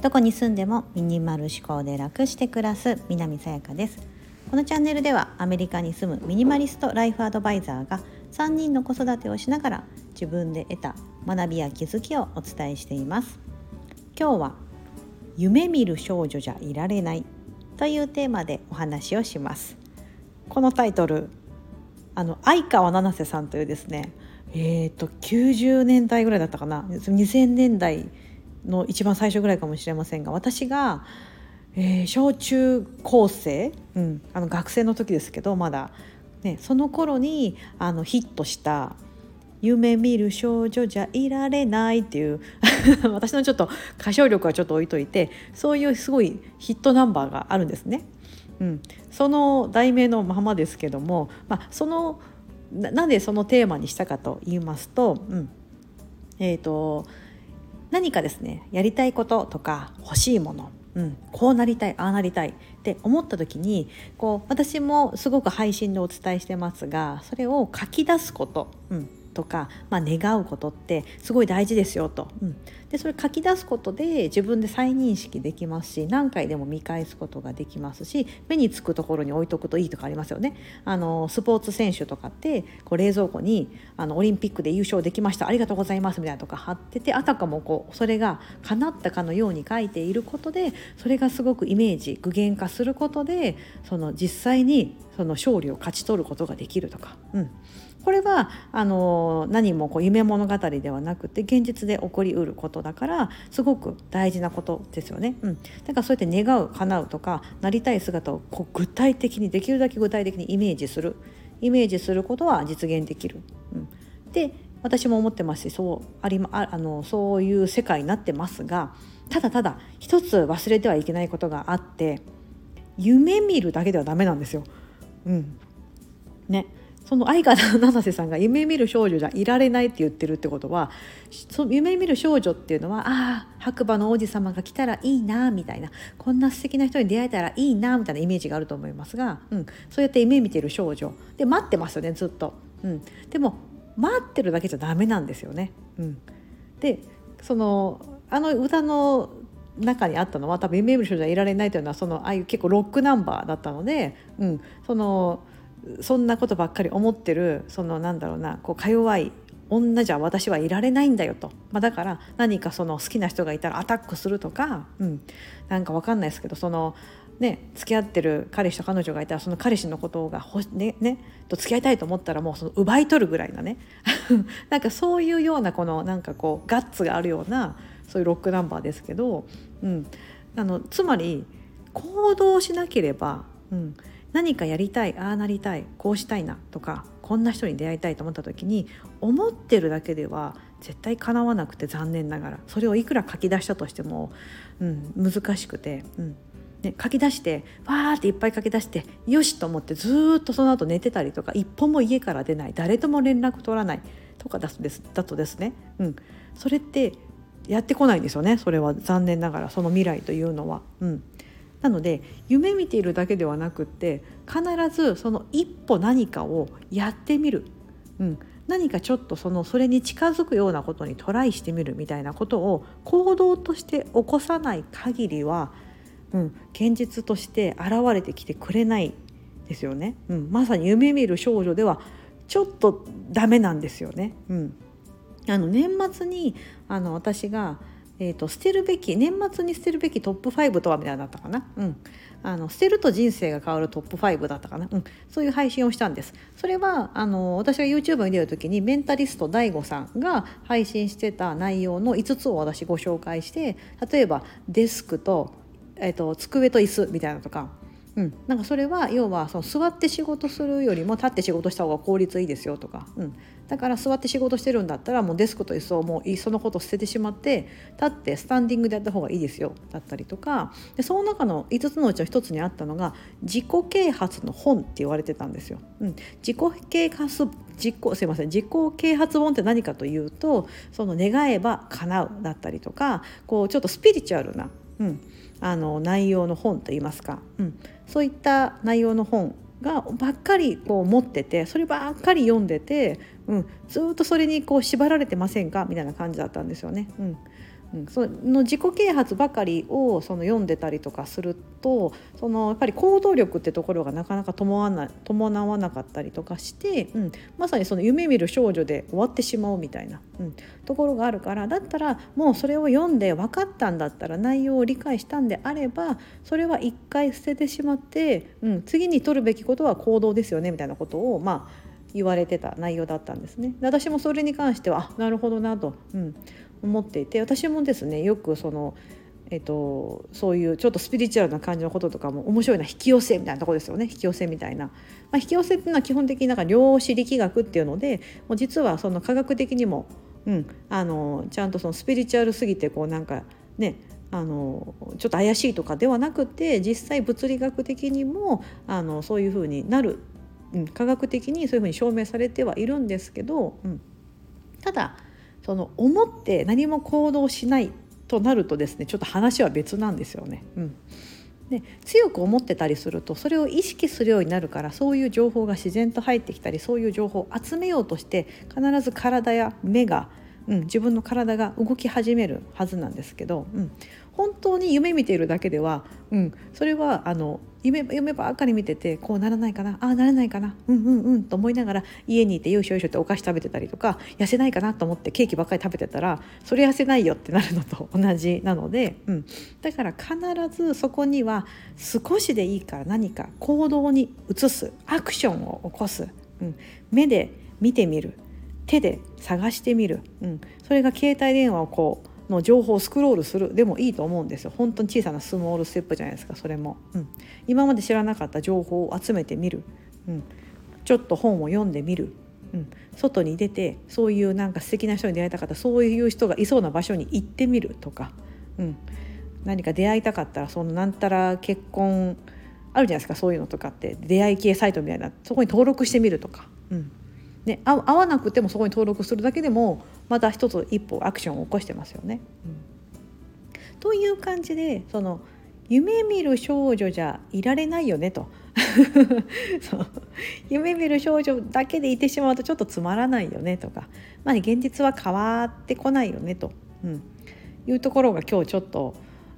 どこに住んでもミニマル思考で楽して暮らす南さやかです。このチャンネルではアメリカに住むミニマリストライフアドバイザーが3人の子育てをしながら自分で得た学びや気づきをお伝えしています。今日は夢見る少女じゃいられないというテーマでお話をします。このタイトルあの相川七瀬さんというですねえーと、90年代ぐらいだったかな。2000年代の一番最初ぐらいかもしれませんが私が、えー、小中高生、うん、あの学生の時ですけどまだ、ね、その頃にあのヒットした「夢見る少女じゃいられない」っていう 私のちょっと歌唱力はちょっと置いといてそういうすごいヒットナンバーがあるんですね。うん、その題名のままですけども、まあ、そのなんでそのテーマにしたかと言いますと,、うん。えーと、何かですねやりたいこととか欲しいもの、うん、こうなりたいああなりたいって思った時にこう私もすごく配信でお伝えしてますがそれを書き出すこと、うん、とか、まあ、願うことってすごい大事ですよと、うん、でそれ書き出すことで自分で再認識できますし何回でも見返すことができますし目につくところに置いとくといいとかありますよね。あのスポーツ選手とかってこう冷蔵庫にあのオリンピックで優勝できましたありがとうございますみたいなとか貼っててあたかもこうそれが叶ったかのように書いていることでそれがすごくイメージ具現化することでその実際にその勝利を勝ち取ることができるとか。うんこれはあの何もこう夢物語ではなくて現実で起こりうることだからすごく大事なことですよね。うん、だからそうやって願う叶うとかなりたい姿をこう具体的にできるだけ具体的にイメージするイメージすることは実現できる。うん、で私も思ってますしそうありああのそういう世界になってますがただただ一つ忘れてはいけないことがあって夢見るだけではダメなんですよ。うん、ねその相川七瀬さんが夢見る少女じゃいられないって言ってるってことはその夢見る少女っていうのはああ白馬の王子様が来たらいいなみたいなこんな素敵な人に出会えたらいいなみたいなイメージがあると思いますが、うん、そうやって夢見てる少女で待ってますよねずっと。うん、でも待ってるだけじゃダメなんですよね。うん、でそのあの歌の中にあったのは多分夢見る少女じゃいられないというのはそのああいう結構ロックナンバーだったので、うん、その。そんなことばっかり思ってるそのなんだろうなこうか弱い女じゃ私はいられないんだよと、まあ、だから何かその好きな人がいたらアタックするとか、うん、なんか分かんないですけどそのね付き合ってる彼氏と彼女がいたらその彼氏のことがほねねと付き合いたいと思ったらもうその奪い取るぐらいなね。なんかそういうようなこのなんかこうガッツがあるようなそういうロックナンバーですけど、うん、あのつまり行動しなければ、うん、何かやりたいああなりたいこうしたいなとかこんな人に出会いたいと思った時に思ってるだけでは絶対叶わなくて残念ながら。それをいくら書き出したとしても、うん、難しくて、うん。ね、書き出してわーっていっぱい書き出してよしと思ってずっとその後寝てたりとか一歩も家から出ない誰とも連絡取らないとかだだとですね、うん、それってやってこないんですよねそれは。残念ながらその未来というのは。うん。なので夢見ているだけではなくって必ずその一歩何かをやってみる、うん、何かちょっとそのそれに近づくようなことにトライしてみるみたいなことを行動として起こさない限りは、うん、現実として現れてきてくれないですよね、うん、まさに夢見る少女ではちょっとダメなんですよね。うん、あの年末にあの私がえーと、捨てるべき年末に捨てるべきトップ5とはみたいなだったかな、うん、あの捨てると人生が変わるトップ5だったかな、うん、そういう配信をしたんです。それはあの私が YouTube に出る時にメンタリスト DAIGO さんが配信してた内容の5つを私ご紹介して例えばデスクと,、えーと机と椅子みたいなとかうん、なんかそれは要はその座って仕事するよりも立って仕事した方が効率いいですよとか、うん、だから座って仕事してるんだったらもうデスクと椅子をもういっそのこと捨ててしまって立ってスタンディングでやった方がいいですよだったりとか。でその中の5つのうちの1つにあったのが自己啓発の本って言われてたんですよ。うん、自己啓発自己すいません。自己啓発本って何かというとその願えば叶うだったりとかこうちょっとスピリチュアルな、うん、あの内容の本といいますか、うん、そういった内容の本がばっかりこう持っててそればっかり読んでて、うん、ずっとそれにこう縛られてませんか？みたいな感じだったんですよね。うん。その自己啓発ばかりをその読んでたりとかするとそのやっぱり行動力ってところがなかなか伴わな伴わなかったりとかして、うん、まさにその夢見る少女で終わってしまうみたいな、うん、ところがあるからだったらもうそれを読んで分かったんだったら内容を理解したんであればそれは一回捨ててしまって、うん、次に取るべきことは行動ですよねみたいなことをまあ言われてた内容だったんですね。私もそれに関してはなるほどなと、うん、思っていて私もですねよくその、えっと、そういうちょっとスピリチュアルな感じのこととかも面白いな引き寄せみたいなとこですよね。引き寄せみたいな、まあ、引き寄せっていうのは基本的になんか量子力学っていうのでもう実はその科学的にも、うん、あのちゃんとそのスピリチュアルすぎてこうなんかねあのちょっと怪しいとかではなくて実際物理学的にもあのそういうふうになる、うん、科学的にそういうふうに証明されてはいるんですけど、うん、ただその思って何も行動しないとなるとですねちょっと話は別なんですよね。うんで強く思ってたりするとそれを意識するようになるからそういう情報が自然と入ってきたりそういう情報を集めようとして必ず体や目が、うん、自分の体が動き始めるはずなんですけど、うん、本当に夢見ているだけでは、うん、それはあの夢夢ばっかり見ててこうならないかなああならないかなうんうんうんと思いながら家にいてよいしょよいしょってお菓子食べてたりとか痩せないかなと思ってケーキばっかり食べてたらそれ痩せないよってなるのと同じなので、うん、だから必ずそこには少しでいいから何か行動に移すアクションを起こす、うん、目で見てみる手で探してみる、うん、それが携帯電話をこうの情報をスクロールする。でもいいと思うんですよ。本当に小さなスモールステップじゃないですか。それも、うん、今まで知らなかった情報を集めてみる、うん、ちょっと本を読んでみる、うん、外に出てそういうなんか素敵な人に出会いたかった。そういう人がいそうな場所に行ってみるとか、うん、何か出会いたかったらそのなんたら結婚あるじゃないですか。そういうのとかって。出会い系サイトみたいな。そこに登録してみるとか、うん、ね、合わなくてもそこに登録するだけでもまた一つ一歩アクションを起こしてますよね。うん、という感じでその夢見る少女じゃいられないよねと。そう。夢見る少女だけでいてしまうとちょっとつまらないよねとか、まあ、現実は変わってこないよねと、うん、いうところが今日ちょっと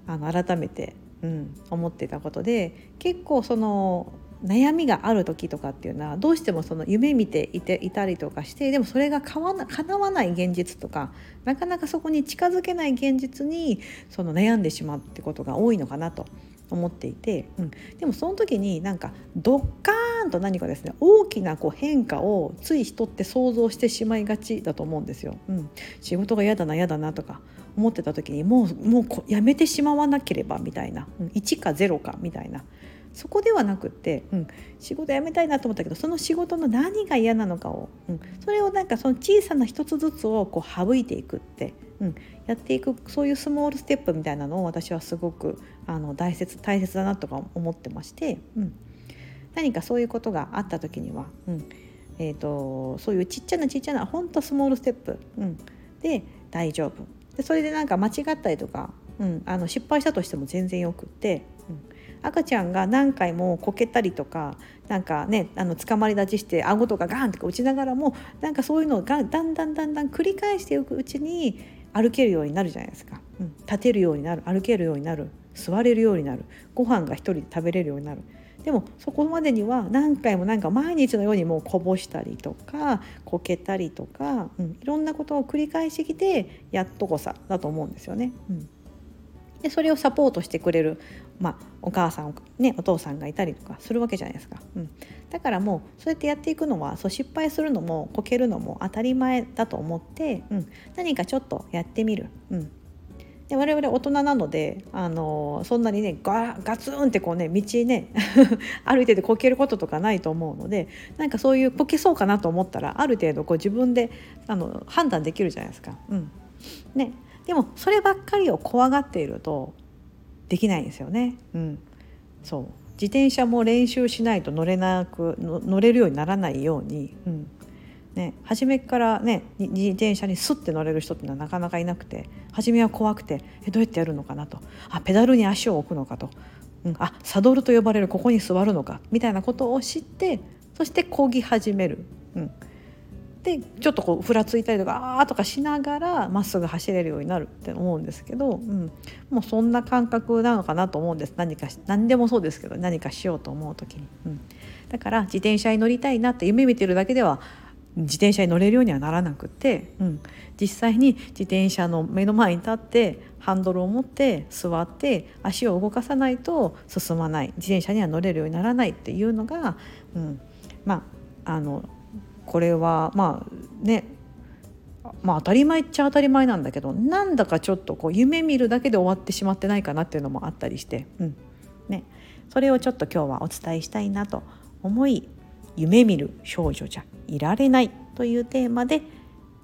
あの改めて、うん、思ってたことで結構その悩みがある時とかっていうのはどうしてもその夢見ていていたりとかしてでもそれがかな叶わない現実とかなかなかそこに近づけない現実にその悩んでしまうってことが多いのかなと。思っていて、うん、でもその時になんかドッカーンと何かですね大きなこう変化をつい人って想像してしまいがちだと思うんですよ。うん、仕事が嫌だな嫌だなとか思ってた時にもうもうやめてしまわなければみたいな、うん、1か0かみたいな。そこではなくって、うん、仕事辞めたいなと思ったけどその仕事の何が嫌なのかを、うん、それをなんかその小さな一つずつをこう省いていくって、うん、やっていくそういうスモールステップみたいなのを私はすごくあの大切大切だなとか思ってまして、うん、何かそういうことがあった時には、うんえーと、そういうちっちゃなちっちゃなほんとスモールステップ、うん、で大丈夫。でそれでなんか間違ったりとか、うん、あの失敗したとしても全然よくって、赤ちゃんが何回もこけたりとかなんかねあの捕まり立ちして顎とかガーンとか打ちながらもなんかそういうのがだんだんだんだん繰り返していくうちに歩けるようになるじゃないですか、うん、立てるようになる。歩けるようになる。座れるようになる。ご飯が一人で食べれるようになる。でもそこまでには何回もなんか毎日のようにもうこぼしたりとかこけたりとか、うん、いろんなことを繰り返してきてやっとこさだと思うんですよね。うん。でそれをサポートしてくれる、まあ、お母さん、ね、お父さんがいたりとかするわけじゃないですか、うん、だからもうそうやってやっていくのはそう失敗するのもこけるのも当たり前だと思って、うん、何かちょっとやってみる。うん。で我々大人なので、あのそんなにねガガツンってこうね道ね 歩いててこけることとかないと思うのでなんかそういうこけそうかなと思ったらある程度こう自分であの判断できるじゃないですか。うん。ね、でもそればっかりを怖がっているとできないんですよね。うん、そう。自転車も練習しないと乗れなく乗れるようにならないように、うん。ね、初めからね自転車にスッて乗れる人っていうのはなかなかいなくて初めは怖くてえどうやってやるのかなと。あペダルに足を置くのかと。うん、あサドルと呼ばれるここに座るのかみたいなことを知ってそして漕ぎ始める。うん。でちょっとこうふらついたりとかあーとかしながらまっすぐ走れるようになるって思うんですけど、うん、もうそんな感覚なのかなと思うんです。何か何でもそうですけど何かしようと思う時に、うん、だから自転車に乗りたいなって夢見てるだけでは自転車に乗れるようにはならなくて、うん、実際に自転車の目の前に立ってハンドルを持って座って足を動かさないと進まない。自転車には乗れるようにならないっていうのが、うん、まああのこれはまあねまあ当たり前っちゃ当たり前なんだけどなんだかちょっとこう夢見るだけで終わってしまってないかなっていうのもあったりして、うん。ね、それをちょっと今日はお伝えしたいなと思い夢見る少女じゃいられないというテーマで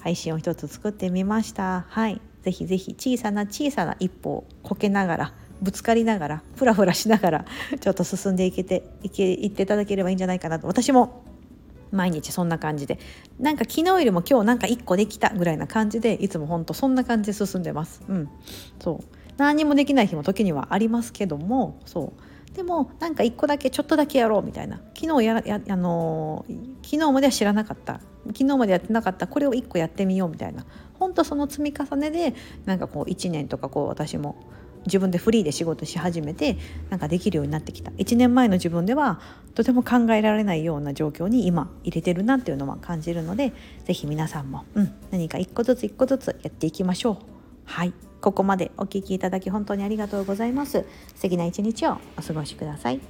配信を一つ作ってみました。はい、ぜひぜひ小さな小さな一歩をこけながらぶつかりながらふらふらしながらちょっと進んでいけていけいっていただければいいんじゃないかなと。私も毎日そんな感じで。なんか昨日よりも今日なんか1個できたぐらいな感じでいつもほんとそんな感じで進んでます。うん、そう。何もできない日も時にはありますけどもそう。でもなんか1個だけちょっとだけやろうみたいな。昨日ややあのー、昨日までは知らなかった。昨日までやってなかった。これを1個やってみようみたいな。本当その積み重ねでなんかこう1年とかこう私も自分でフリーで仕事し始めてなんかできるようになってきた1年前の自分ではとても考えられないような状況に今入れてるなっていうのは感じるので是非皆さんも、うん、何か一個ずつ一個ずつやっていきましょう。はいここまでお聴きいただき本当にありがとうございます。素敵な一日をお過ごしください。